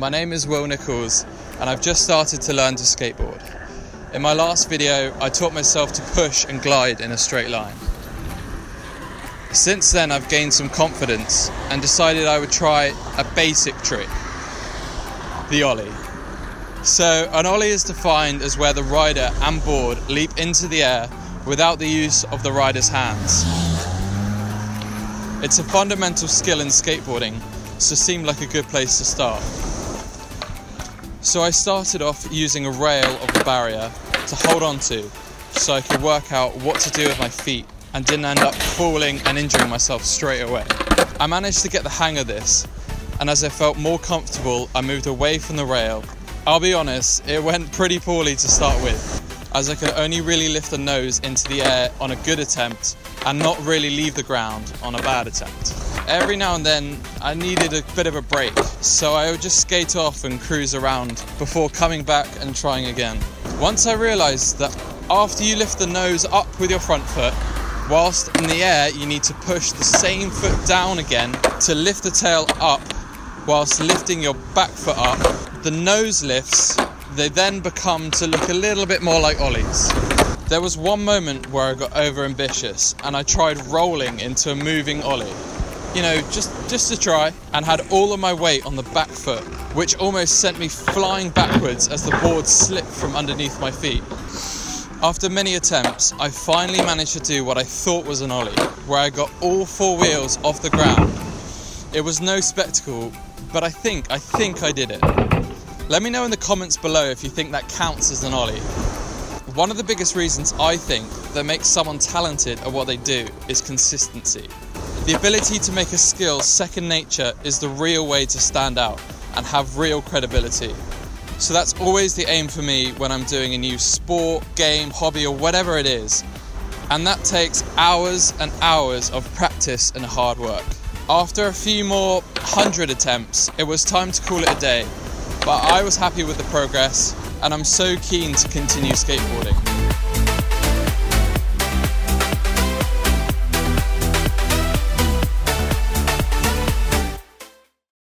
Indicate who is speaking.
Speaker 1: my name is Will Nichols and I've just started to learn to skateboard. In my last video, I taught myself to push and glide in a straight line. Since then, I've gained some confidence and decided I would try a basic trick the ollie. So, an ollie is defined as where the rider and board leap into the air without the use of the rider's hands. It's a fundamental skill in skateboarding, so seemed like a good place to start. So I started off using a rail of the barrier to hold on to so I could work out what to do with my feet and didn't end up falling and injuring myself straight away. I managed to get the hang of this, and as I felt more comfortable, I moved away from the rail. I'll be honest, it went pretty poorly to start with, as I could only really lift the nose into the air on a good attempt and not really leave the ground on a bad attempt. Every now and then I needed a bit of a break, so I would just skate off and cruise around before coming back and trying again. Once I realised that after you lift the nose up with your front foot, whilst in the air you need to push the same foot down again to lift the tail up whilst lifting your back foot up, the nose lifts they then become to look a little bit more like ollies. There was one moment where I got over ambitious and I tried rolling into a moving ollie. You know, just just to try and had all of my weight on the back foot, which almost sent me flying backwards as the board slipped from underneath my feet. After many attempts, I finally managed to do what I thought was an ollie, where I got all four wheels off the ground. It was no spectacle, but I think I think I did it. Let me know in the comments below if you think that counts as an ollie. One of the biggest reasons I think that makes someone talented at what they do is consistency. The ability to make a skill second nature is the real way to stand out and have real credibility. So that's always the aim for me when I'm doing a new sport, game, hobby, or whatever it is. And that takes hours and hours of practice and hard work. After a few more hundred attempts, it was time to call it a day but I was happy with the progress and I'm so keen to continue skateboarding.